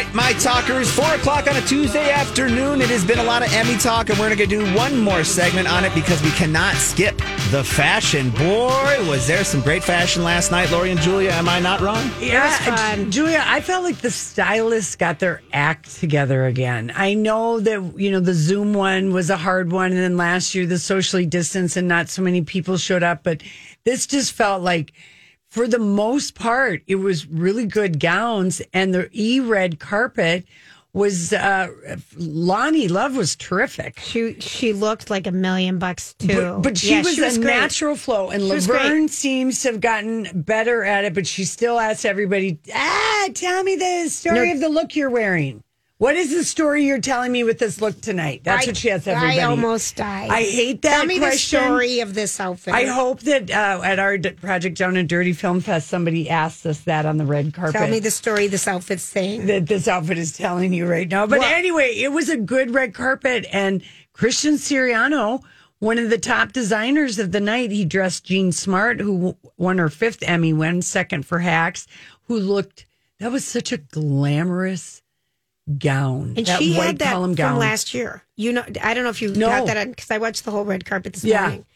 All right, my talkers, four o'clock on a Tuesday afternoon. It has been a lot of Emmy talk, and we're going to do one more segment on it because we cannot skip the fashion. Boy, was there some great fashion last night, Lori and Julia. Am I not wrong? Yeah, Julia, I felt like the stylists got their act together again. I know that, you know, the Zoom one was a hard one. And then last year, the socially distanced and not so many people showed up. But this just felt like, for the most part, it was really good gowns. And the e red carpet was, uh, Loni Love was terrific. She she looked like a million bucks too. But, but she Yeah, was, a great. natural flow, and She was Laverne seems to have gotten better at it. But she still asks everybody, "Ah, tell me the story No. of the look you're wearing. What is the story you're telling me with this look tonight?" That's I- what she has everybody. I almost died. I hate that Tell me question. the story of this outfit. I hope that uh, at our D- Project Down and Dirty Film Fest, somebody asks us that on the red carpet. Tell me the story this outfit's saying. that this outfit is telling you right now. But Well- anyway, it was a good red carpet, and Christian Siriano, one of the top designers of the night, he dressed Jean Smart, who won her fifth Emmy, won second for Hacks, who looked that was such a glamorous gown. And she had that column from gown. last year. You know, I don't know if you No. got that because I watched the whole red carpet this Yeah. morning.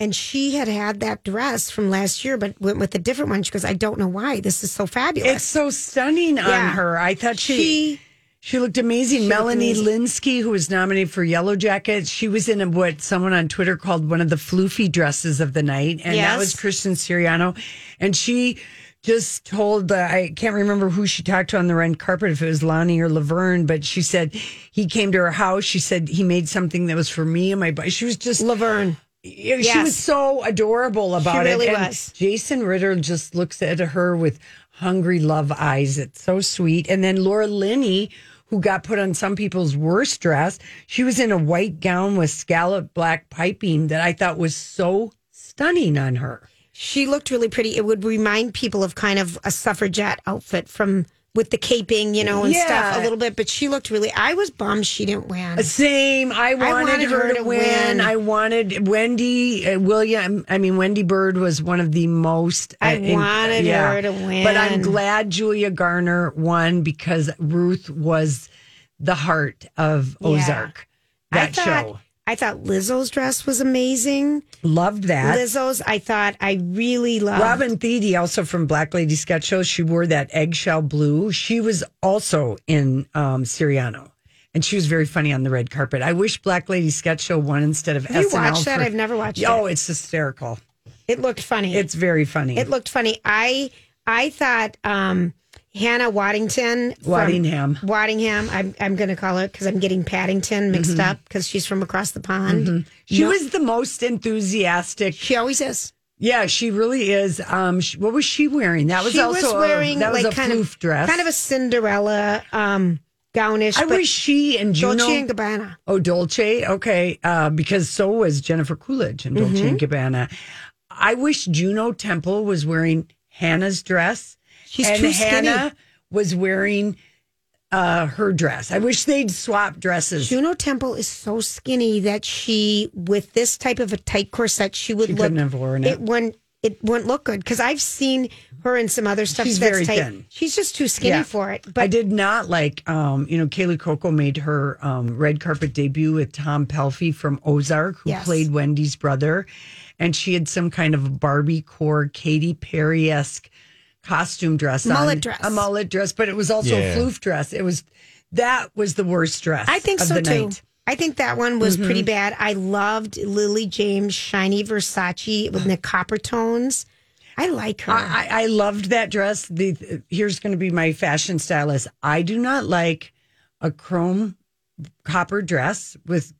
And she had had that dress from last year, but went with a different one. She goes, I don't know why. This is so fabulous. It's so stunning on her. I thought she She- she looked amazing. She looked Melanie amazing. Lynskey, who was nominated for Yellowjackets, she was in a, what someone on Twitter called one of the floofy dresses of the night, and that was Christian Siriano, and she just told the I can't remember who she talked to on the red carpet if it was Loni or Laverne, but she said he came to her house. She said he made something that was for me and my. bu- She was just Laverne. she Yes. was so adorable about really it. And was. Jason Ritter just looks at her with hungry love eyes. It's so sweet. And then Laura Linney, who got put on some people's worst dress, she was in a white gown with scallop black piping that I thought was so stunning on her. She looked really pretty. It would remind people of kind of a suffragette outfit from with the caping, you know, and stuff a little bit. But she looked really. I was bummed she didn't win. Same. I wanted, wanted her, her to to win. win. I wanted Wendy uh, William. I mean, Wendy Byrde was one of the most. I uh, in- wanted her to win. But I'm glad Julia Garner won because Ruth was the heart of Yeah. Ozark. That I thought, show. I thought Lizzo's dress was amazing. Loved that. Lizzo's, I thought I really loved. Robin Thede, also from Black Lady Sketch Show, she wore that eggshell blue. She was also in um, Siriano. And she was very funny on the red carpet. I wish Black Lady Sketch Show won instead of Have you SNL. watched that? for- I've never watched Oh, it. Oh, it's hysterical. It looked funny. It's very funny. it looked funny. I I thought um, Hannah Waddington. from- Waddingham. Waddingham. I'm I'm going to call her because I'm getting Paddington mixed Mm-hmm. up because she's from across the pond. She No- was the most enthusiastic. She always is. Yeah, she really is. Um, she, what was she wearing? That was she also was a- wearing that was like a kind floof of dress. kind of a Cinderella um, gownish. I but wish she and Juno. Dolce and Gabbana. Oh, Dolce. Okay. Uh, because so was Jennifer Coolidge and Dolce Mm-hmm. and Gabbana. I wish Juno Temple was wearing Hannah's dress. She's and too skinny. Hannah was wearing uh, her dress. I wish they'd swap dresses. Juno Temple is so skinny that she, with this type of a tight corset, she would She look. couldn't have worn it. It wouldn't. It wouldn't look good because I've seen her in some other stuff. She's that's very tight. thin. She's just too skinny Yeah. for it. But I did not like, um, you know, Kaley Cuoco made her um, red carpet debut with Tom Pelphrey from Ozark, who Yes. played Wendy's brother. And she had some kind of Barbie core, Katy Perry esque costume dress, Mullet on, dress. a mullet dress, but it was also Yeah. a floof dress. It was that was the worst dress. I think of so the too. night. Mm-hmm. I think that one was pretty bad. I loved Lily James shiny Versace with the copper tones. I like her. I, I I loved that dress. The here's going to be my fashion stylist. I do not like a chrome copper dress with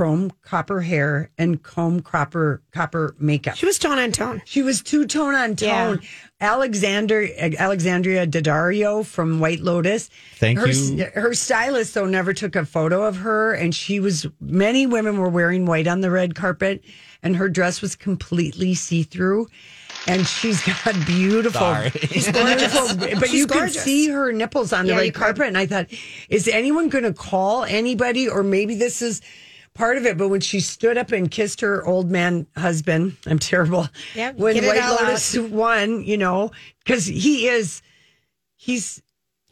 chrome copper hair and chrome copper copper makeup. she was tone on tone. She was two tone on Yeah. tone. Alexander Alexandria Daddario from White Lotus. Thank her, you. Her stylist though never took a photo of her, and she was. Many women were wearing white on the red carpet, and her dress was completely see through. And she's got beautiful, Sorry. beautiful, but She's you could see her nipples on the Yeah, red you could. carpet. And I thought, is anyone going to call anybody, or maybe this is part of it? But when she stood up and kissed her old man husband, I'm terrible. Yeah, when White Lotus won, you know, because he is, he's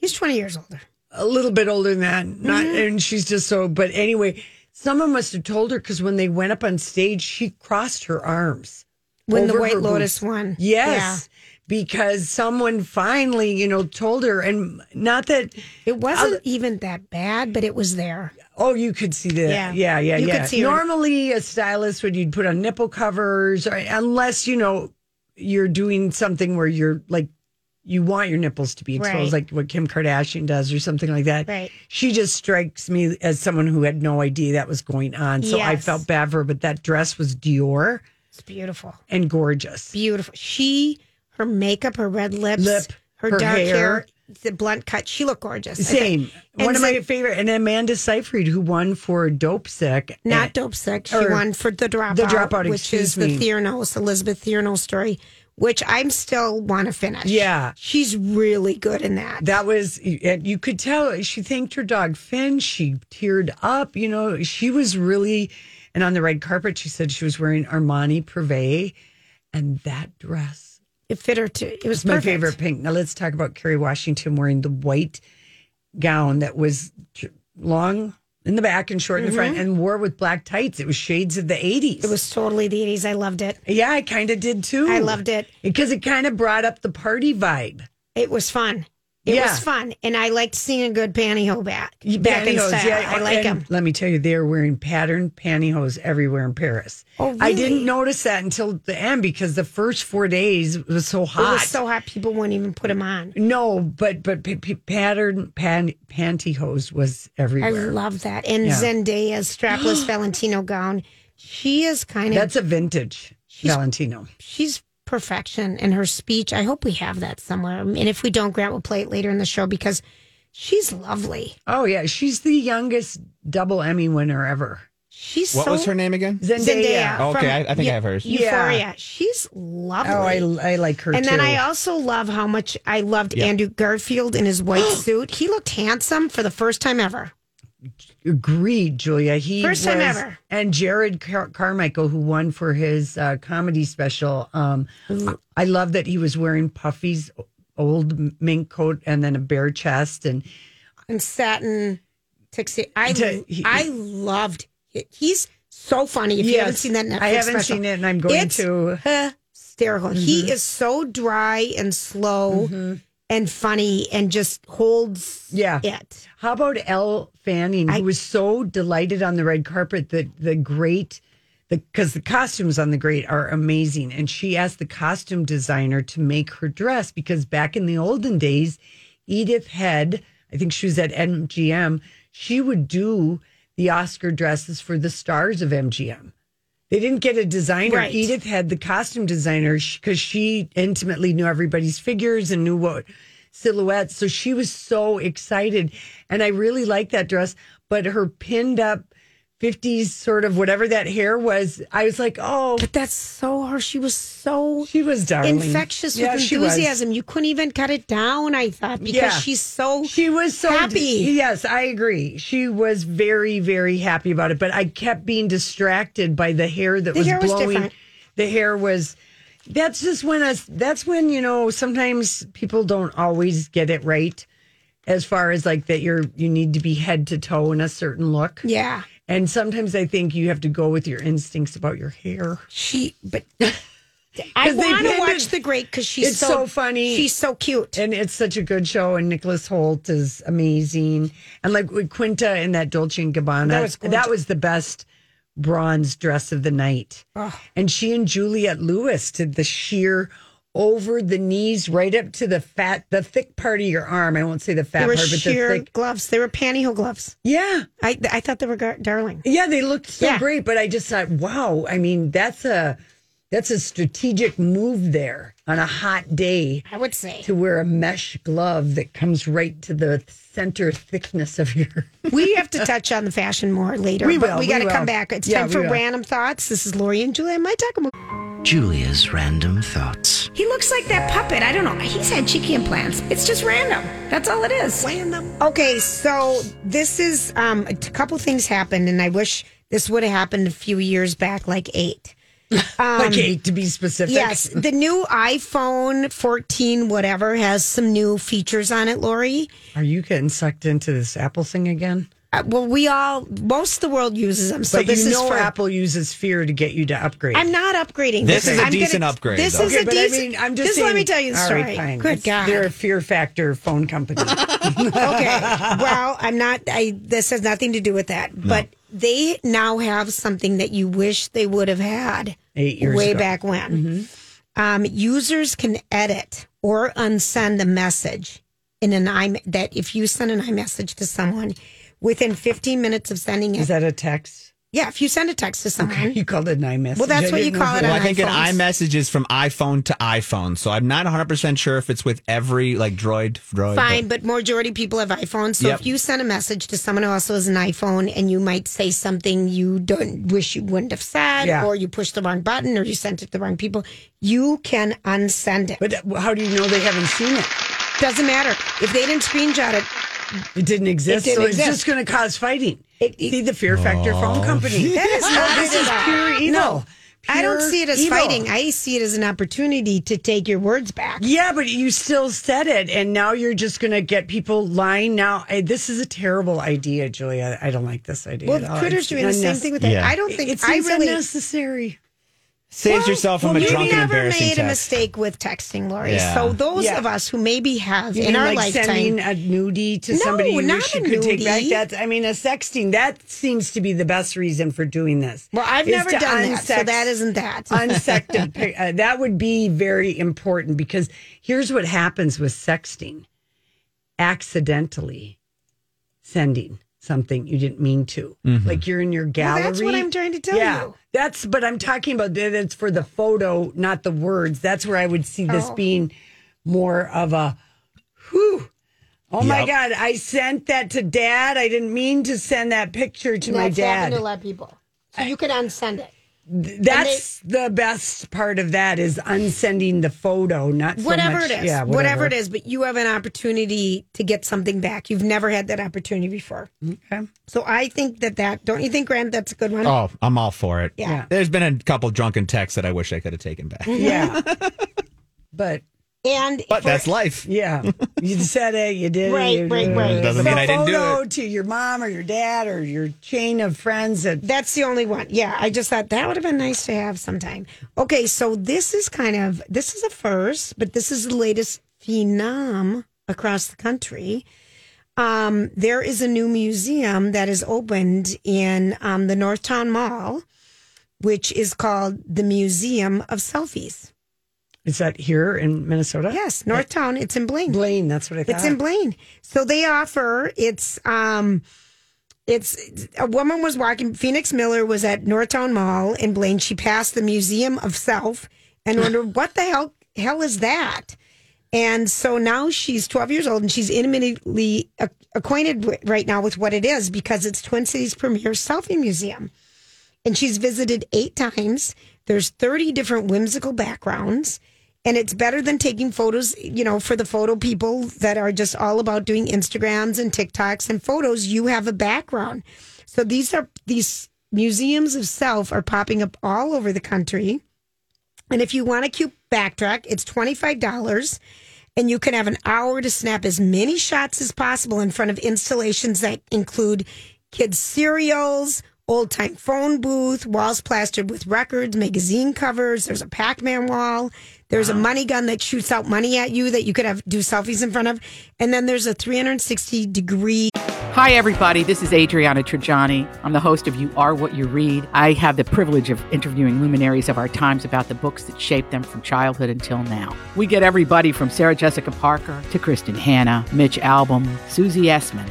He's 20 years older. a little bit older than that. Not, Mm-hmm. and she's just so. But anyway, someone must have told her because when they went up on stage, she crossed her arms When the White Lotus won. Yes. Because someone finally, you know, told her, and not that, It wasn't even that bad, but it was there. Oh, you could see the, Yeah. yeah, yeah, yeah. You could see her- Normally, a stylist would you'd put on nipple covers, or, unless you know you're doing something where you're like you want your nipples to be exposed, Right. like what Kim Kardashian does, or something like that. Right. She just strikes me as someone who had no idea that was going on. So I felt bad for her, but that dress was Dior It's beautiful. and gorgeous. Beautiful. She, her makeup, her red lips, Lip, her, her dark hair. hair. the blunt cut. She looked gorgeous. Same. One of my favorite, and Amanda Seyfried, who won for Dopesick. Not And- dope sick. She won for the dropout. The Dropout, which is the me. Theranos, Elizabeth Theranos story, which I'm still want to finish. Yeah. she's really good in that. That was, and you could tell she thanked her dog Finn. She teared up. You know, she was really, and on the red carpet, she said she was wearing Armani Privé, and that dress It fit her too. It was my favorite pink. Now let's talk about Kerry Washington wearing the white gown that was long in the back and short in the front, and wore with black tights. It was shades of the eighties. Mm-hmm. It was totally the 80s. I loved it. Yeah, I kind of did too. I loved it. because it kind of brought up the party vibe. It was fun. It Yeah. was fun, and I liked seeing a good pantyhose back. Back in Pantyhose, style. yeah, I like them. Let me tell you, they're wearing patterned pantyhose everywhere in Paris. Oh, I didn't notice that until the end because the first four days it was so It hot. was so hot, people wouldn't even put them on. no, but but p- p- patterned pan- pantyhose was everywhere. I love that. And Yeah. Zendaya's strapless Valentino gown. She is kind of That's a vintage Valentino. she's perfection in her speech. I hope we have that somewhere. And if we don't, Grant will play it later in the show because she's lovely. Oh yeah, she's the youngest double Emmy winner ever. She's What so was her name again? Zendaya. Zendaya. Okay, I- I think I have hers. Euphoria. Yeah. She's lovely. Oh, I, I like her and too. then I also love how much I loved Yeah. Andrew Garfield in his white suit. He looked handsome for the first time ever. Agreed, Julia. He First time was- ever. And Jerrod Car- Carmichael, who won for his uh, comedy special. Um, I love that he was wearing Puffy's old mink coat and then a bare chest, and And satin tuxedo. I To- he- I loved it. He's so funny. If you haven't seen that Netflix I haven't special. seen it, and I'm going it's to. hysterical. He is so dry and slow and funny and just holds Yeah. it. How about Elle Fanning, who was so delighted on the red carpet that the great, because the, costumes on the great are amazing, and she asked the costume designer to make her dress because back in the olden days, Edith Head, I think she was at MGM, she would do the Oscar dresses for the stars of MGM. They didn't get a designer. Right. Edith had the costume designer because she intimately knew everybody's figures and knew what silhouettes. So she was so excited. And I really liked that dress. But her pinned up 50s sort of whatever that hair was, I was like, oh, But that's so her. She was so she was darling. infectious Yeah, with she was. enthusiasm. You couldn't even cut it down, I thought, because Yeah. she's so She was so happy. Yes, I agree. She was very, very happy about it. But I kept being distracted by the hair that was hair was blowing. different. the hair was. That's just when us. That's when you know. Sometimes people don't always get it right, as far as like that. You're you need to be head to toe in a certain look. yeah. And sometimes I think you have to go with your instincts about your hair. She, but I want to watch The Great because she's It's so, so funny. She's so cute. and it's such a good show. And Nicholas Hoult is amazing, and like with Quinta in that Dolce and Gabbana, That was that was the best bronze dress of the night. And she and Juliette Lewis did the sheer over the knees, right up to the fat, the thick part of your arm. I won't say the fat they were part, but sheer the thick. gloves. They were pantyhose gloves. Yeah, I I thought they were gar- darling. yeah, they looked so Yeah. great. But I just thought, wow. I mean, that's a that's a strategic move there on a hot day. I would say to wear a mesh glove that comes right to the center thickness of your. we have to touch on the fashion more later. We but will, we we got to come back. It's Yeah, time for random thoughts. This is Lori and Julia. My talk about. Julia's random thoughts. He looks like that puppet. I don't know. He's had cheeky implants. It's just random. That's all it is. Random. Okay, so this is um, a couple things happened, and I wish this would have happened a few years back, like eight. like eight to be specific. Yes, the new iPhone 14, whatever, has some new features on it, Lori. Are you getting sucked into this Apple thing again? Uh, well, we all, most of the world uses them. So but this you is for. Apple uses fear to get you to upgrade. I'm not upgrading. This this is a I'm decent upgrade, This though. is okay, a decent. I mean, I'm just, just saying, let me tell you the story. right, fine. Good It's- God. They're a fear factor phone company. okay. Well, I'm not. I this has nothing to do with that. But they now have something that you wish they would have had Eight years way ago. back when. Um, users can edit or unsend a message in an i that if you send an iMessage to someone within 15 minutes of sending it. Is that a text? yeah, if you send a text to someone. You called it an iMessage. Well, that's I what you call it Well, on I think an iMessage is from iPhone to iPhone, so I'm not 100 percent sure if it's with every like Droid. Droid Fine, but majority people have iPhones. So Yep. if you send a message to someone who also has an iPhone and you might say something you don't wish you wouldn't have said, Yeah. or you pushed the wrong button, or you sent it to the wrong people, you can unsend it. But uh, how do you know they haven't seen it? Doesn't matter if they didn't screenshot it. It didn't exist, didn't so it's just going to cause fighting. See the fear factor phone oh. company. That is not this is pure evil. No, I don't see it as evil. fighting. I see it as an opportunity to take your words back. Yeah, but you still said it, and now you're just going to get people lying. Now, I, this is a terrible idea, Julia. I don't like this idea. Well, at all. Twitter's It's doing the same thing with that. Yeah. I don't think It's I it's really unnecessary. Saves Well, yourself from well, a maybe drunken, never embarrassing made a text. mistake with texting, Lori. Yeah. So those Yeah. of us who maybe have You in mean our like lifetime, sending a nudie to No, somebody you not wish you could take back? nudie. That's, I mean, a sexting. That seems to be the best reason for doing this. well, I've never to done that, so that isn't that. unsected. pic- uh, that would be very important because here's what happens with sexting: accidentally sending something you didn't mean to, mm-hmm. like you're in your gallery. that's what I'm trying to tell yeah, you. That's, but I'm talking about that. It's for the photo, not the words. That's where I would see this Oh. being more of a, whew. Oh my God! I sent that to Dad. I didn't mean to send that picture to my dad. to a lot of people. So you can unsend it. That's the best part of that is unsending the photo, not so whatever much- it is. Yeah, whatever. it is, but you have an opportunity to get something back. You've never had that opportunity before. Okay. So I think that that, don't you think, Grant, that's a good one? Oh, I'm all for it. Yeah. There's been a couple drunken texts that I wish I could have taken back. Yeah, but And But for- that's life. yeah, you said it. You did. it, Right, you right, did it. right. Doesn't The mean I didn't do photo it. to your mom or your dad or your chain of friends. That That's the only one. Yeah, I just thought that would have been nice to have sometime. Okay, so this is kind of this is a first, but this is the latest phenom across the country. Um, there is a new museum that is opened in um, the Northtown Mall, which is called the Museum of Selfies. Is that here in Minnesota? Yes, Northtown. It's in Blaine. Blaine. That's what I thought. It's in Blaine. So they offer it's um it's a woman was walking Phoenix Miller was at Northtown Mall in Blaine. She passed the Museum of Self and wondered what the hell hell is that? And so now she's 12 years old and she's intimately acquainted with, right now with what it is because it's Twin Cities' premier selfie museum. And she's visited eight times. There's 30 different whimsical backgrounds. And it's better than taking photos, you know, for the photo people that are just all about doing Instagrams and TikToks and photos. You have a background. So these are these museums of self are popping up all over the country. And if you want a cute backtrack, it's $25 and you can have an hour to snap as many shots as possible in front of installations that include kids' cereals, old time phone booth, walls plastered with records, magazine covers. There's a Pac Man wall. There's a uh-huh. money gun that shoots out money at you that you could have do selfies in front of. And then there's a 360 degree Hi, everybody. This is Adriana Trigiani. I'm the host of You Are What You Read. I have the privilege of interviewing luminaries of our times about the books that shaped them from childhood until now. We get everybody from Sarah Jessica Parker to Kristin Hannah, Mitch Albom, Susie Essman,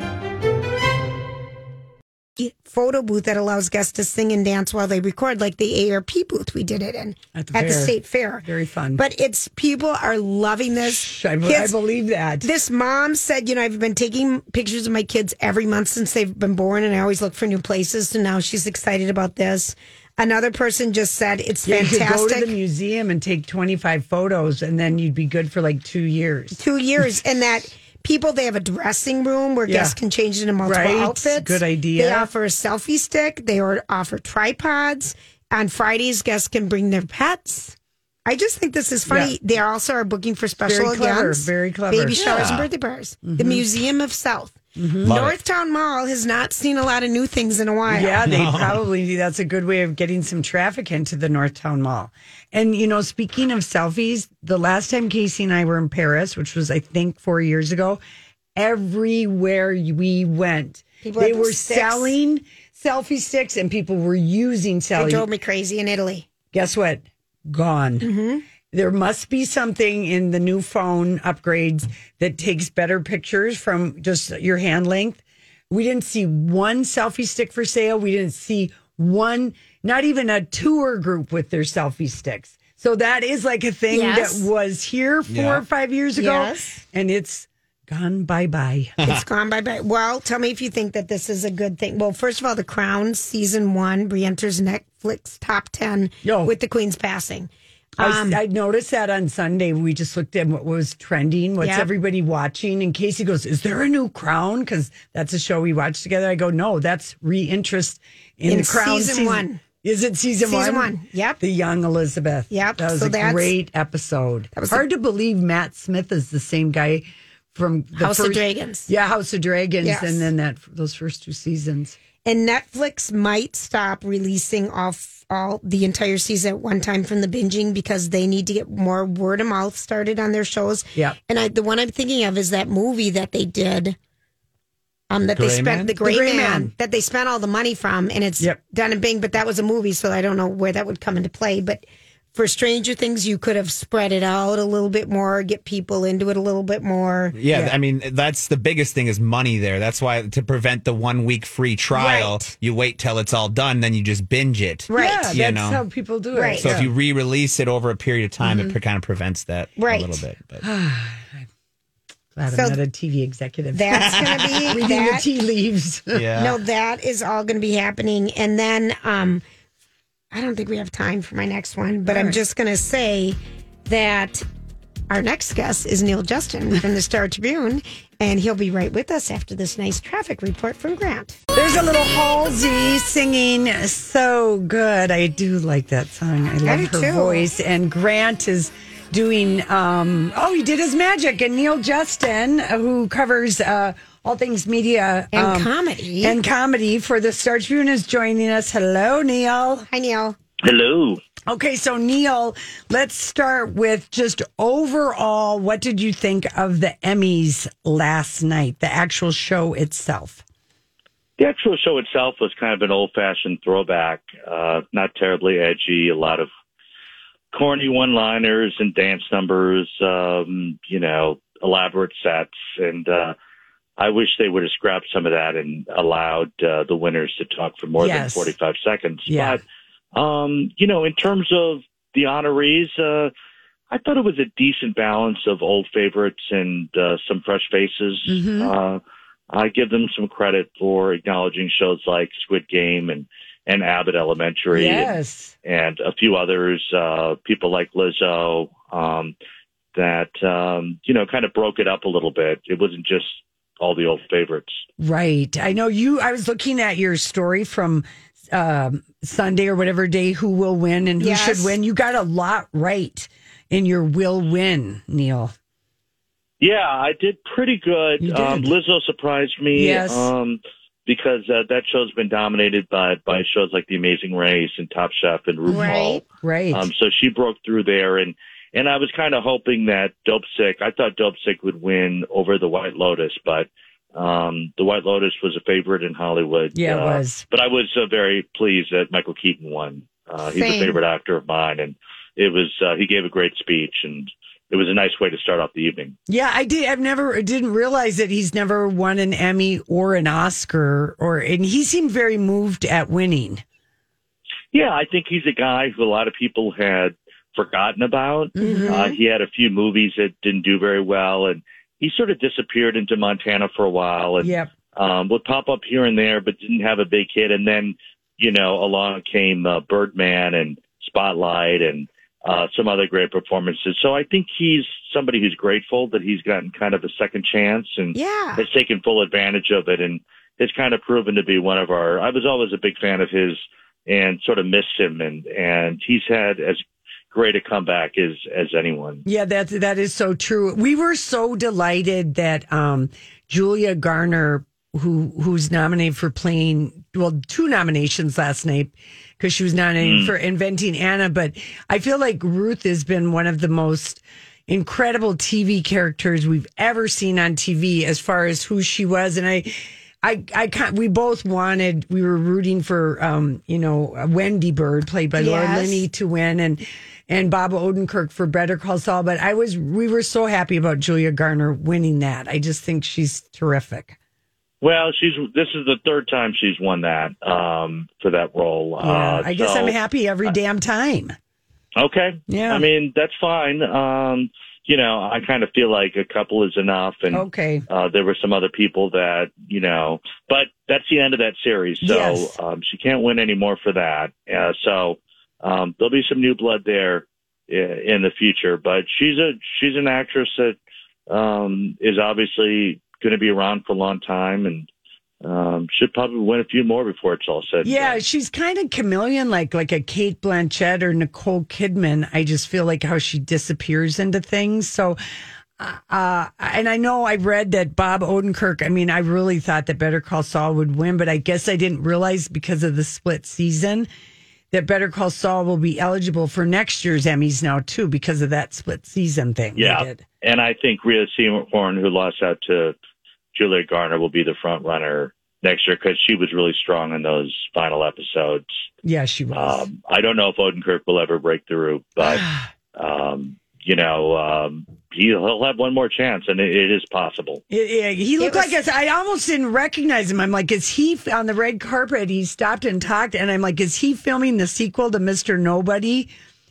Photo booth that allows guests to sing and dance while they record, like the ARP booth we did it in At the at the state fair. Very fun. But it's people are loving this. I, I Kids- believe that. This mom said, you know, I've been taking pictures of my kids every month since they've been born, and I always look for new places. So now she's excited about this. Another person just said it's Yeah, you could go to fantastic. the museum and take 25 photos, and then you'd be good for like two years. Two years, and that people they have a dressing room where Yeah. guests can change into multiple Right. outfits. Good idea. They offer a selfie stick. They offer tripods. On Fridays, guests can bring their pets. I just think this is funny. Yeah. They also are booking for special Very clever, events, very clever. baby showers and birthday parties. Mm-hmm. The Museum of South. Love it. Northtown Mall has not seen a lot of new things in a while. Yeah, they probably that's a good way of getting some traffic into the Northtown Mall. And you know, speaking of selfies, the last time Casey and I were in Paris, which was I think four years ago, everywhere we went, People they were sticks. selling selfie sticks, and people were using selfies. They drove me crazy in Italy. Guess what? Gone. Mm-hmm. There must be something in the new phone upgrades that takes better pictures from just your hand length. We didn't see one selfie stick for sale. We didn't see one, not even a tour group with their selfie sticks. So that is like a thing Yes. that was here four Yeah. or five years ago. Yes. And it's gone bye bye. It's gone by by. Well, tell me if you think that this is a good thing. Well, first of all, The Crown season one re-enters Netflix top ten Yo. with the Queen's passing. I, Um, I noticed that on Sunday. We just looked at what was trending, what's Yep. everybody watching. And Casey goes, Is there a new crown? Because that's a show we watch together. I go, No, that's re interest in, In the crown. season one. Is it season, one? Season one? one, yep. The young Elizabeth. Yep, That was so a great episode. That was Hard to believe Matt Smith is the same guy from the House of Dragons. Yeah, House of Dragons. Yes. And then that those first two seasons. And Netflix might stop releasing off all the entire season at one time from the binging because they need to get more word of mouth started on their shows. Yeah, And I, the one I'm thinking of is that movie that they did. Um, that Gray they spent Man? the Gray, The Gray Man, Man. that they spent all the money from, and it's Yep. done in Bing. But that was a movie, so I don't know where that would come into play. But for Stranger Things, you could have spread it out a little bit more, get people into it a little bit more. Yeah, I mean that's the biggest thing is money there. That's why to prevent the one week free trial, Right. you wait till it's all done, then you just binge it. Right. Yeah, You that's know. how people do it. Right. So Yeah. if you re-release it over a period of time, it kind of prevents that Right. a little bit. But Glad So I'm not a TV executive. That's going to be Reading the tea leaves. yeah, No, that is all going to be happening. And then um, I don't think we have time for my next one, but I'm just going to say that our next guest is Neal Justin from the Star Tribune, and he'll be right with us after this nice traffic report from Grant. There's a little Halsey singing so good. I do like that song. I love do her too. voice. And Grant is doing, um, oh, he did his magic. And Neal Justin, uh, who covers uh, all things media And um, comedy. and comedy for the Star Tribune, is joining us. Hello, Neal. Hi, Neal. Hello. Okay, so Neal, let's start with just overall. What did you think of the Emmys last night, the actual show itself? The actual show itself was kind of an old fashioned throwback, uh, not terribly edgy, a lot of corny one liners and dance numbers, um, you know, elaborate sets. And uh, I wish they would have scrapped some of that and allowed uh, the winners to talk for more Yes. than 45 seconds. Yeah. But, um, you know, in terms of the honorees, uh, I thought it was a decent balance of old favorites and uh, some fresh faces. Mhm. Uh, I give them some credit for acknowledging shows like Squid Game and, and Abbott Elementary and, Yes. and a few others, uh, people like Lizzo, um, that, um, you know, kind of broke it up a little bit. It wasn't just all the old favorites. Right. I know you. I was looking at your story from um, Sunday or whatever day who will win and who Yes. should win. You got a lot right in your will win, Neal. Yeah, I did pretty good. You Um. Lizzo surprised me. Yes. Um, because uh, that show's been dominated by by shows like The Amazing Race and Top Chef and RuPaul. Right. Right. Um, so she broke through there, and and I was kind of hoping that Dope Sick. I thought Dope Sick would win over the White Lotus, but um, the White Lotus was a favorite in Hollywood. Yeah, it uh, was. But I was uh, very pleased that Michael Keaton won. Uh, he's a favorite actor of mine, and it was uh, he gave a great speech, and it was a nice way to start off the evening. Yeah, I did. I've never I didn't realize that he's never won an Emmy or an Oscar, or and he seemed very moved at winning. Yeah, I think he's a guy who a lot of people had forgotten about. Mm-hmm. Uh, he had a few movies that didn't do very well, and he sort of disappeared into Montana for a while, and Yep. um, would pop up here and there, but didn't have a big hit. And then, you know, along came uh, Birdman and Spotlight and uh, some other great performances. So I think he's somebody who's grateful that he's gotten kind of a second chance and Yeah. has taken full advantage of it and has kind of proven to be one of our. I was always a big fan of his and sort of missed him, and and he's had as great a comeback as as anyone. Yeah, that that is so true. We were so delighted that um, Julia Garner, who who's nominated for playing well, two nominations last night because she was nominated for Inventing Anna. But I feel like Ruth has been one of the most incredible TV characters we've ever seen on TV as far as who she was, and I. I, I can't, we both wanted, we were rooting for, um, you know, Wendy Byrde, played by Laura Yes. Linney, to win, and and Bob Odenkirk for Better Call Saul. But I was, we were so happy about Julia Garner winning that. I just think she's terrific. Well, she's this is the third time she's won that um, for that role. Yeah, uh, I guess so- I'm happy every damn time. Okay. Yeah. I mean, that's fine. Um, you know, I kind of feel like a couple is enough, and Okay. uh, there were some other people that you know, but that's the end of that series. So Yes. um, she can't win anymore for that. Uh, so um, there'll be some new blood there in the future. But she's a she's an actress that um, is obviously going to be around for a long time, and um, should probably win a few more before it's all said. Yeah, she's kind of chameleon like like a Cate Blanchett or Nicole Kidman. I just feel like how she disappears into things. So uh and I know I read that Bob Odenkirk, I mean, I really thought that Better Call Saul would win, but I guess I didn't realize because of the split season that Better Call Saul will be eligible for next year's Emmys now too because of that split season thing. they Yeah, and I think Rhea Seehorn, who lost out to Julia Garner, will be the front runner next year because she was really strong in those final episodes. Yeah, she was. Um, I don't know if Odenkirk will ever break through, but um, you know, um, he'll have one more chance, and it, it is possible. Yeah, yeah, he looked was- like us. I almost didn't recognize him. I'm like, is he on the red carpet? He stopped and talked, and I'm like, is he filming the sequel to Mr. Nobody?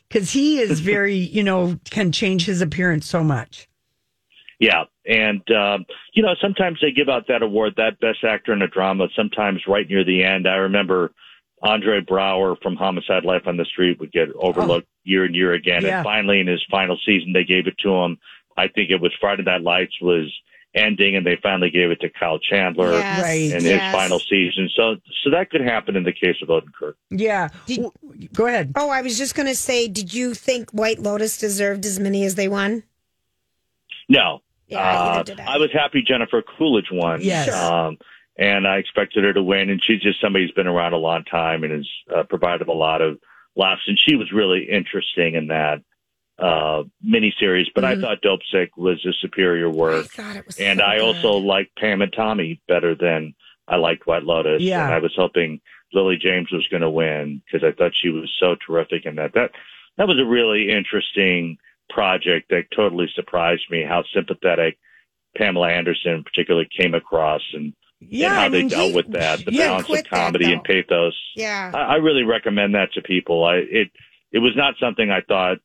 Because he is very, you know, can change his appearance so much. Yeah, and um, you know, sometimes they give out that award, that best actor in a drama. Sometimes right near the end, I remember Andre Braugher from Homicide: Life on the Street would get overlooked year and year again, Yeah. and finally in his final season, they gave it to him. I think it was Friday Night Lights was ending, and they finally gave it to Kyle Chandler Yes, Right. in yes. his final season. So, so that could happen in the case of Odenkirk. Yeah. Did- W- Go ahead. Oh, I was just going to say, did you think White Lotus deserved as many as they won? No. Yeah, uh, I. I was happy Jennifer Coolidge won. Yes. Sure. Um, and I expected her to win. And she's just somebody who's been around a long time and has uh, provided a lot of laughs. And she was really interesting in that uh, miniseries. But I thought Dope Sick was a superior I work. was. And so I good. also liked Pam and Tommy better than I liked White Lotus. Yeah. And I was hoping Lily James was going to win because I thought she was so terrific in that. That that was a really interesting project that totally surprised me how sympathetic Pamela Anderson, particularly, came across and, Yeah, and how I they mean, dealt he- with that, the balance of that, comedy and pathos. Yeah. I, I really recommend that to people. I it it was not something I thought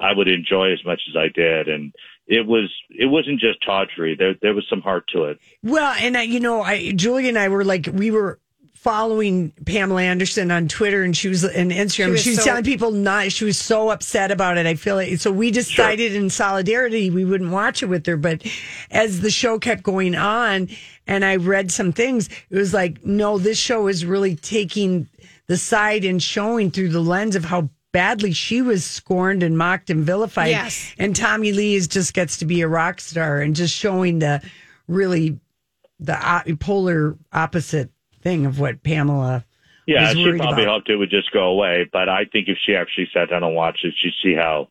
I would enjoy as much as I did, and it was it wasn't just tawdry. There there was some heart to it. Well, and I, you know, I Julie and I were like, we were following Pamela Anderson on Twitter, and she was and Instagram. She She was was, so- telling people not. She was so upset about it. I feel like so we decided in solidarity we wouldn't watch it with her. But as the show kept going on, and I read some things, it was like, no, this show is really taking the side and showing through the lens of how badly she was scorned and mocked and vilified. Yes. And Tommy Lee is just gets to be a rock star and just showing the really the polar opposite thing of what Pamela Yeah, was she probably about. hoped it would just go away, but I think if she actually sat down and watched it, she'd see how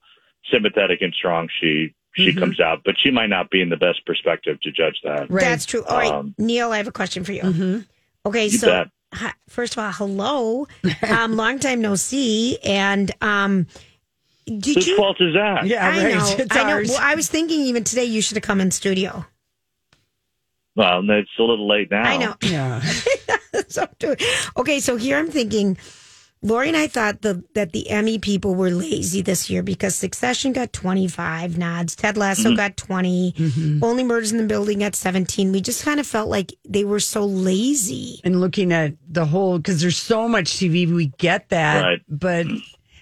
sympathetic and strong she she Mhm. comes out. But she might not be in the best perspective to judge that. That's true. All right, Um, Neal, I have a question for you. Mm-hmm. Okay, You so bet. hi, first of all, hello, um, long time no see, and um, did Whose you? fault is that? Yeah, I know. I know. Well, I was thinking even today you should have come in studio. Well, it's a little late now. I know. Yeah. so, do- okay, so here I'm thinking. Lori and I thought the, that the Emmy people were lazy this year because Succession got 25 nods, Ted Lasso Mm-hmm. Mhm. got 20, Only Murders in the Building got 17. We just kind of felt like they were so lazy. and looking at the whole because there's so much TV, we get that, Right. but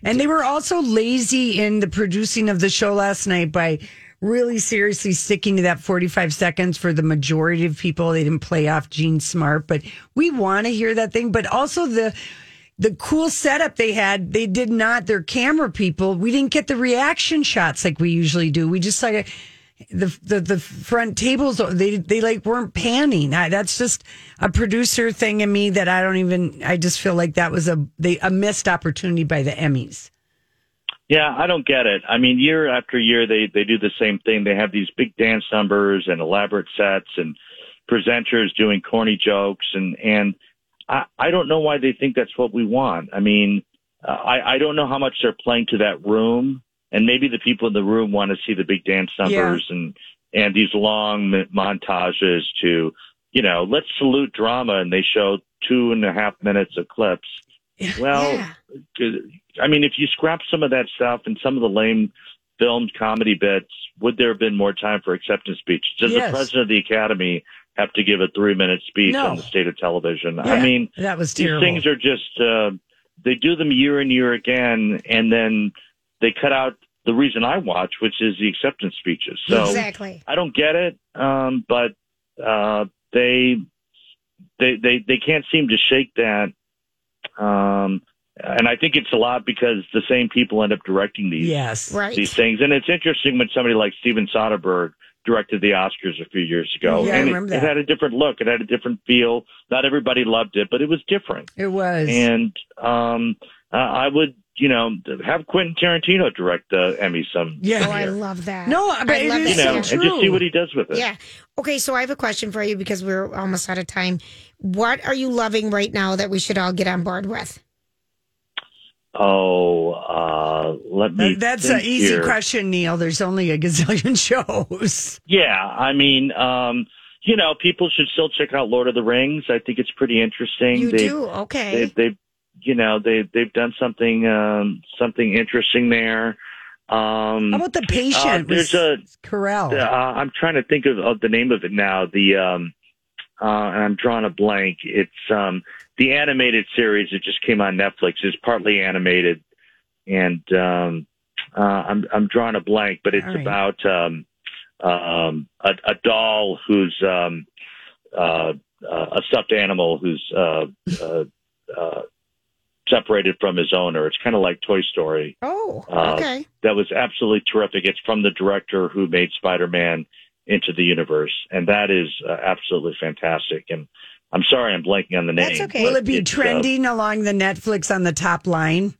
and they were also lazy in the producing of the show last night by really seriously sticking to that 45 seconds for the majority of people. They didn't play off Jean Smart, but we want to hear that thing. But also the the cool setup they had, they did not. Their camera people, we didn't get the reaction shots like we usually do. We just like the the the front tables. They they like weren't panning. I, that's just a producer thing in me that I don't even. I just feel like that was a they a missed opportunity by the Emmys. Yeah, I don't get it. I mean, year after year, they they do the same thing. They have these big dance numbers and elaborate sets and presenters doing corny jokes, and and I I don't know why they think that's what we want. I mean, uh, I I don't know how much they're playing to that room, and maybe the people in the room want to see the big dance numbers and and these long montages to you know let's salute drama, and they show two and a half minutes of clips. Well, I mean, if you scrap some of that stuff and some of the lame filmed comedy bits, would there have been more time for acceptance speech? Does Yes. the president of the academy have to give a three minute speech No. on the state of television? Yeah, I mean, that was these things are just, uh, they do them year and year again, and then they cut out the reason I watch, which is the acceptance speeches. So exactly. I don't get it, um, but uh, they they they they can't seem to shake that. Um, and I think it's a lot because the same people end up directing these Yes, right. these things. And it's interesting when somebody like Steven Soderbergh directed the Oscars a few years ago, Yeah, I and it, remember it that. had a different look. It had a different feel. Not everybody loved it, but it was different. It was. And um, uh, I would, you know, have Quentin Tarantino direct the Emmy some. Oh, some I love that. No, but I it love is you that know, too. and just see what he does with it. Yeah. Okay, so I have a question for you because we're almost out of time. What are you loving right now that we should all get on board with? Oh, uh, let me. That- that's an easy here. question, Neal. There's only a gazillion shows. Yeah, I mean, um, you know, people should still check out Lord of the Rings. I think it's pretty interesting. You They- do? Okay. They, they, you know, they they've done something um, something interesting there. Um, How about the patient? uh, there's a Corral. uh, I'm trying to think of, of the name of it now. The um, uh, and I'm drawing a blank. It's um, the animated series that just came on Netflix. is partly animated, and um, uh, I'm I'm drawing a blank, but it's right. about um, um, a, a doll who's um, uh, uh, a stuffed animal who's uh, uh, uh, separated from his owner. It's kind of like Toy Story. Oh, Uh, okay. That was absolutely terrific. It's from the director who made Spider-Man into the universe, and that is uh, absolutely fantastic. And I'm sorry, I'm blanking on the name. That's okay. Will it be it's, uh, trending along the Netflix on the top line?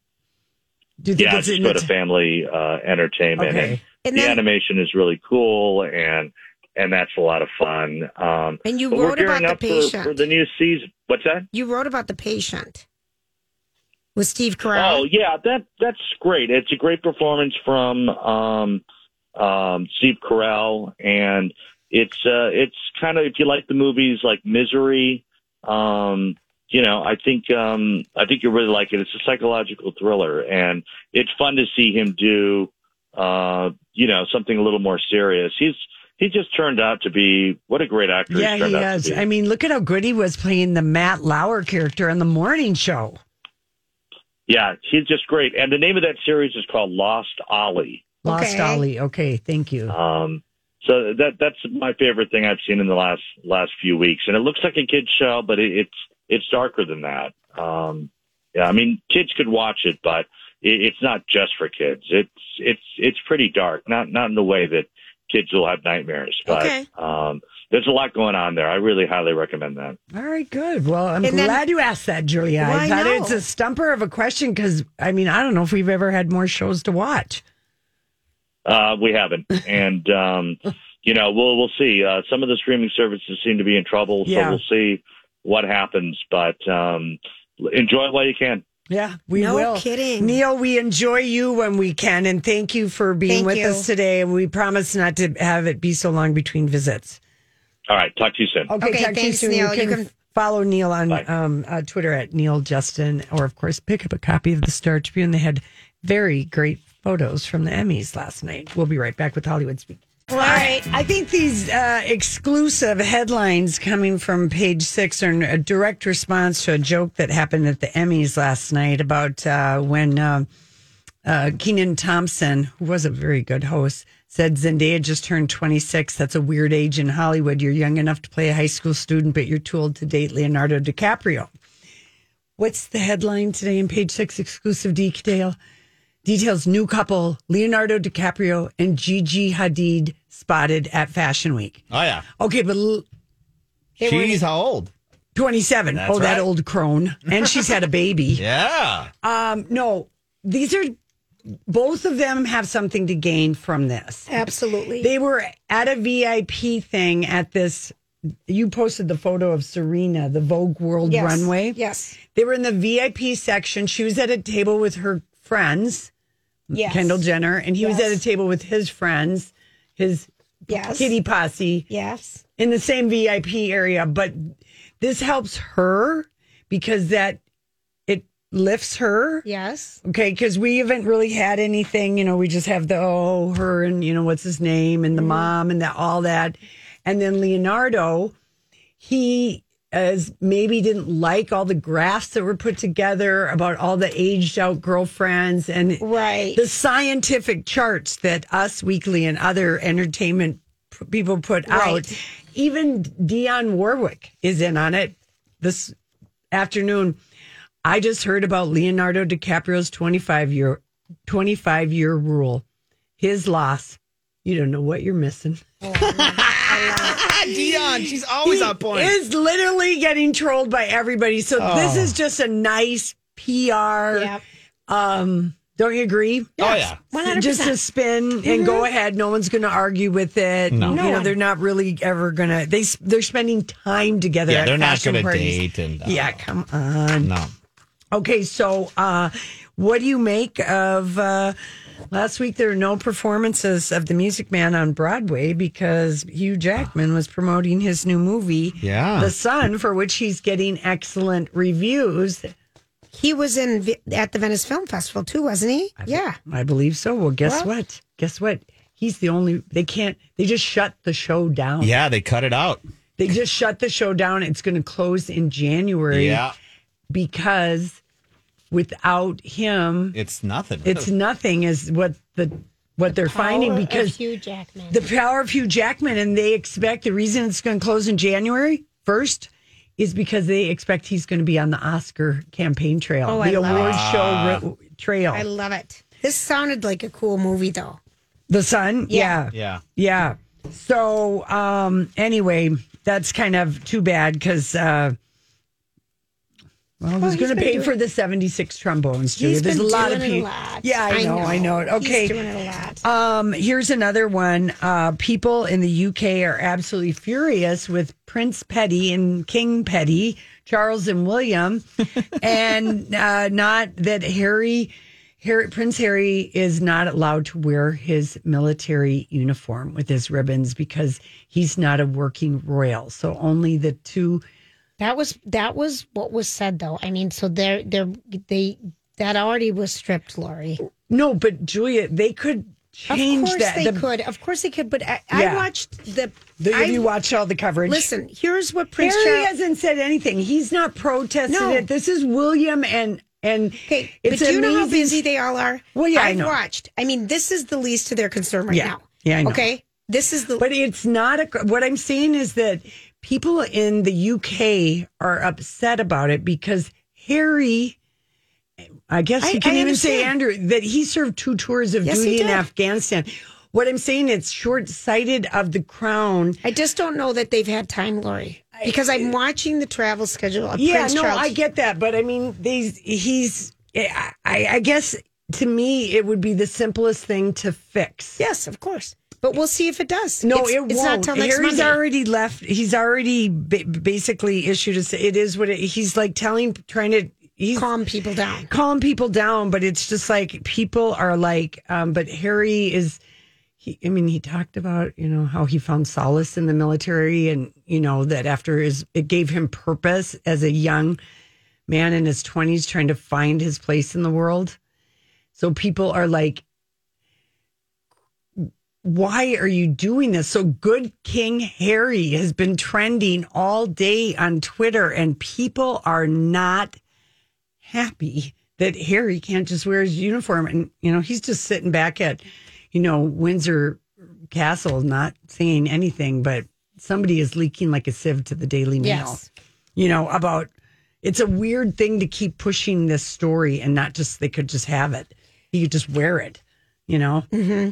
Do you think yeah, it's just in go the to t- Family uh, Entertainment. Okay. And, And the then- animation is really cool, and and that's a lot of fun. Um, And you wrote about the up for- patient. for the new season. What's that? You wrote about the patient with Steve Carell. Oh yeah, that that's great. It's a great performance from um, um, Steve Carell, and it's uh, it's kind of if you like the movies like Misery, um, you know, I think um, I think you really like it. It's a psychological thriller, and it's fun to see him do, uh, you know, something a little more serious. He's he just turned out to be what a great actor. Yeah, he. To be. I mean, look at how good he was playing the Matt Lauer character on the morning show. Yeah, he's just great. And the name of that series is called Lost Ollie. Lost Ollie. Okay, thank you. Um, so that that's my favorite thing I've seen in the last last few weeks, and it looks like a kids show, but it, it's it's darker than that. Um, yeah, I mean, kids could watch it, but it, it's not just for kids. It's it's it's pretty dark, not not in the way that kids will have nightmares, but Okay. um, there's a lot going on there. I really highly recommend that. All right, good. Well, I'm And then- glad you asked that, Julia. Well, I I thought know. it's a stumper of a question because, I mean, I don't know if we've ever had more shows to watch. Uh, we haven't, and um, you know, we'll we'll see. Uh, some of the streaming services seem to be in trouble, so Yeah. we'll see what happens. But um, enjoy it while you can. Yeah, we No will. kidding. Neal, we enjoy you when we can, and thank you for being Thank with you. us today. And we promise not to have it be so long between visits. All right, talk to you soon. Okay, Okay, talk to you thanks, soon. Neal. You can, You can- follow Neal on um, uh, Twitter at Neal Justin, or of course, pick up a copy of the Star Tribune. They had very great photos from the Emmys last night. We'll be right back with Hollywood Speak. All right. I think these uh, exclusive headlines coming from page six are a direct response to a joke that happened at the Emmys last night about uh, when uh, uh, Kenan Thompson, who was a very good host, said Zendaya just turned 26. That's a weird age in Hollywood. You're young enough to play a high school student, but you're too old to date Leonardo DiCaprio. What's the headline today in page six? Exclusive detail details new couple Leonardo DiCaprio and Gigi Hadid spotted at Fashion Week. Oh yeah. Okay, but l- She's how old? 27. That's oh, that old crone. And she's had a baby. Yeah. Um, no, these are both of them have something to gain from this. Absolutely. They were at a VIP thing at this. You posted the photo of Serena, the Vogue World Yes. Runway. Yes. They were in the VIP section. She was at a table with her friends, Yes. Kendall Jenner, and he was at a table with his friends, his Yes. kitty posse Yes. in the same VIP area. But this helps her because that lifts her. Yes. Okay, because we haven't really had anything, you know, we just have the oh, her and you know, what's his name and the mm-hmm. mom and that all that. And then Leonardo, he as maybe didn't like all the graphs that were put together about all the aged out girlfriends and Right. the scientific charts that Us Weekly and other entertainment people put Right. out. Even Dionne Warwick is in on it this afternoon. I just heard about Leonardo DiCaprio's 25 year 25 year rule. His loss. You don't know what you're missing. Dionne, she's always He on point. Is literally getting trolled by everybody. So this Oh. is just a nice PR. Yep. Um, don't you agree? Oh, yeah. 100%. Just a spin and go ahead. No one's going to argue with it. No. You No know, they're not really ever going to. They they're spending time together. Yeah, at they're not going to date and uh, Yeah, come on. no. Okay, so uh, what do you make of uh, last week? There were no performances of The Music Man on Broadway because Hugh Jackman was promoting his new movie, Yeah. The Son, for which he's getting excellent reviews. He was in Vi- at the Venice Film Festival too, wasn't he? yeah. I believe so. Well, guess Well- what? Guess what? He's the only. They can't. They just shut the show down. Yeah, they cut it out. They just shut the show down. It's going to close in January. Yeah. Because without him, It's nothing. it's nothing. Is what the what they're finding Power of because Hugh Jackman. the power of Hugh Jackman, and they expect the reason it's going to close in January first is because they expect he's going to be on the Oscar campaign trail, Oh, I the love award it. show ri- trail. I love it. This sounded like a cool movie though. the Son, yeah. Yeah. Yeah. So um anyway, that's kind of too bad because uh well, who's going to pay for the 76 trombones, Julia? He's There's been a lot doing of it a people. lot. Yeah, I know, I know. Okay. He's doing it a lot. Um, here's another one. Uh, people in the UK are absolutely furious with Prince Petty and King Petty, Charles and William, and uh, not that Harry Harry, Prince Harry is not allowed to wear his military uniform with his ribbons because he's not a working royal. So only the two. That was that was what was said though. I mean, so they're they're they that already was stripped, Lori. No, but Julia, they could change of course that. they The- could. Of course they could. But I, Yeah. I watched the. the- I, you watched all the coverage? Listen, here's what Prince Harry Charles. hasn't said anything. He's not protested No. it. This is William and and Okay, it's but do you know how busy they all are? Well, yeah, I I've know. watched. I mean, this is the least of their concern right Yeah. now. Yeah, I know. Okay, this is the. But it's not a. What I'm saying is that people in the UK are upset about it because Harry. I guess you can I even say. Andrew that he served two tours of Yes, duty in. Afghanistan. What I'm saying, it's short sighted of the crown. I just don't know that they've had time, Lori, because I'm watching the travel schedule of Yeah, Prince no, Charles. I get that, but I mean, these he's. Eh, I, I guess to me, it would be the simplest thing to fix. Yes, of course. But we'll see if it does. No, it's, it won't. not till next Harry's Monday. already left. He's already ba- basically issued a. It is what it, he's like telling, trying to. He's calm people down. calm people down, but it's just like people are like. Um, but Harry is. He, I mean, he talked about you know how he found solace in the military, and you know that after his, it gave him purpose as a young man in his twenties trying to find his place in the world. So people are like, why are you doing this? So good King Harry has been trending all day on Twitter, and people are not happy that Harry can't just wear his uniform. And, you know, he's just sitting back at, you know, Windsor Castle, not saying anything, but somebody is leaking like a sieve to the Daily Mail, Yes. you know, about it's a weird thing to keep pushing this story and not just, they could just have it. He could just wear it, you know? hmm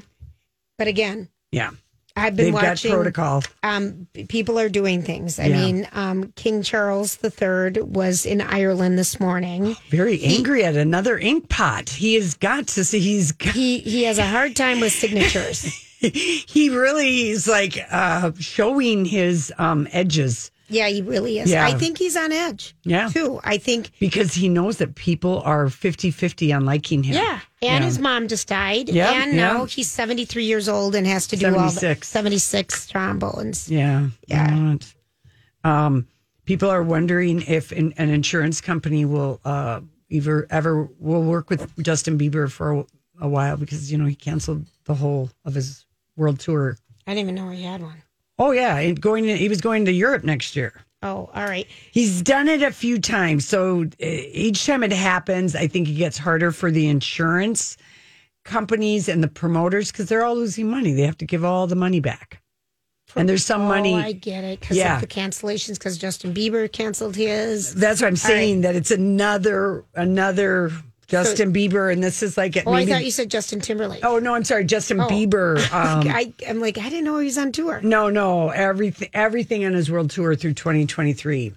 But again, Yeah. I've been They've watching got protocol. Um, people are doing things. I Yeah. mean, um, King Charles III was in Ireland this morning. Very angry at another ink pot. He has got to see he's got, He he has a hard time with signatures. he really is like uh showing his um edges yeah, he really is. Yeah. I think he's on edge. Yeah. too. I think. because he knows that people are 50-50 on liking him. Yeah, and Yeah. his mom just died, Yeah, and now he's seventy three years old and has to do all the 76. seventy six trombones. Yeah. Yeah. Um people are wondering if an, an insurance company will uh ever ever will work with Justin Bieber for a, a while because you know he canceled the whole of his world tour. I didn't even know he had one. Oh yeah, and going he was going to Europe next year. Oh, all right. He's done it a few times. So uh, each time it happens, I think it gets harder for the insurance companies and the promoters because they're all losing money. They have to give all the money back. And there's some Oh, money. I get it because Yeah. of the cancellations. Because Justin Bieber canceled his. That's what I'm All right. saying. That it's another another Justin Bieber, and this is like it. Oh, I thought you said Justin Timberlake. Oh no, I'm sorry, Justin Oh. Bieber. Um, I, I'm like, I didn't know he was on tour. no, no, everything, everything on his world tour through 2023.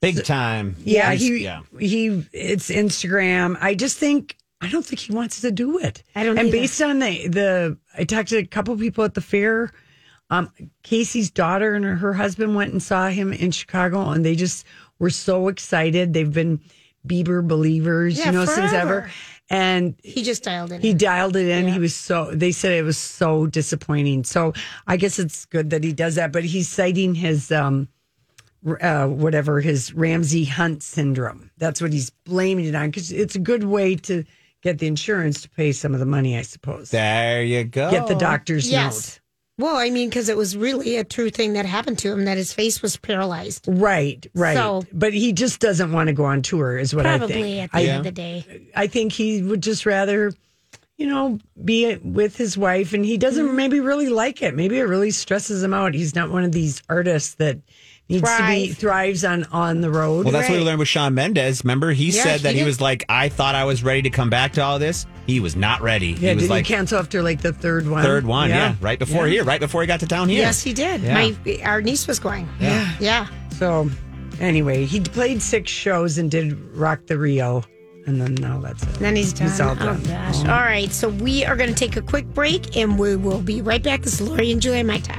Big time. Yeah, He's- he yeah. he it's Instagram. I just think I don't think he wants to do it. I don't And either. based on the the I talked to a couple people at the fair. Um, Casey's daughter and her, her husband went and saw him in Chicago, and they just were so excited. They've been Bieber believers, Yeah, you know, since ever. And He just dialed in. he dialed it in. He was so, they said it was so disappointing. So I guess it's good that he does that, but he's citing his, um, uh, whatever, his Ramsay Hunt syndrome. That's what he's blaming it on because it's a good way to get the insurance to pay some of the money, I suppose. There you go. Get the doctor's yes. Well, I mean, because it was really a true thing that happened to him that his face was paralyzed. Right, right. So- but he just doesn't want to go on tour, is what I Probably think. at the I, end of the day. I think he would just rather, you know, be with his wife, and he doesn't Mm-hmm. maybe really like it. Maybe it really stresses him out. He's not one of these artists that needs to be thrives on on the road. Well, that's what we learned with Shawn Mendes. Remember, he Yeah, said that he he was like, I thought I was ready to come back to all this. He was not ready. yeah, he was did like he cancel after like the third one? third one. Yeah. right before Yeah. here, right before he got to town here. Yes, he did. Yeah. My our niece was going. Yeah. Yeah. So anyway, he played six shows and did Rock in Rio, and then now that's it. Then he's done. He's all Oh done. gosh. All right. So we are going to take a quick break, and we will be right back. This is Lori and Julia, my talk.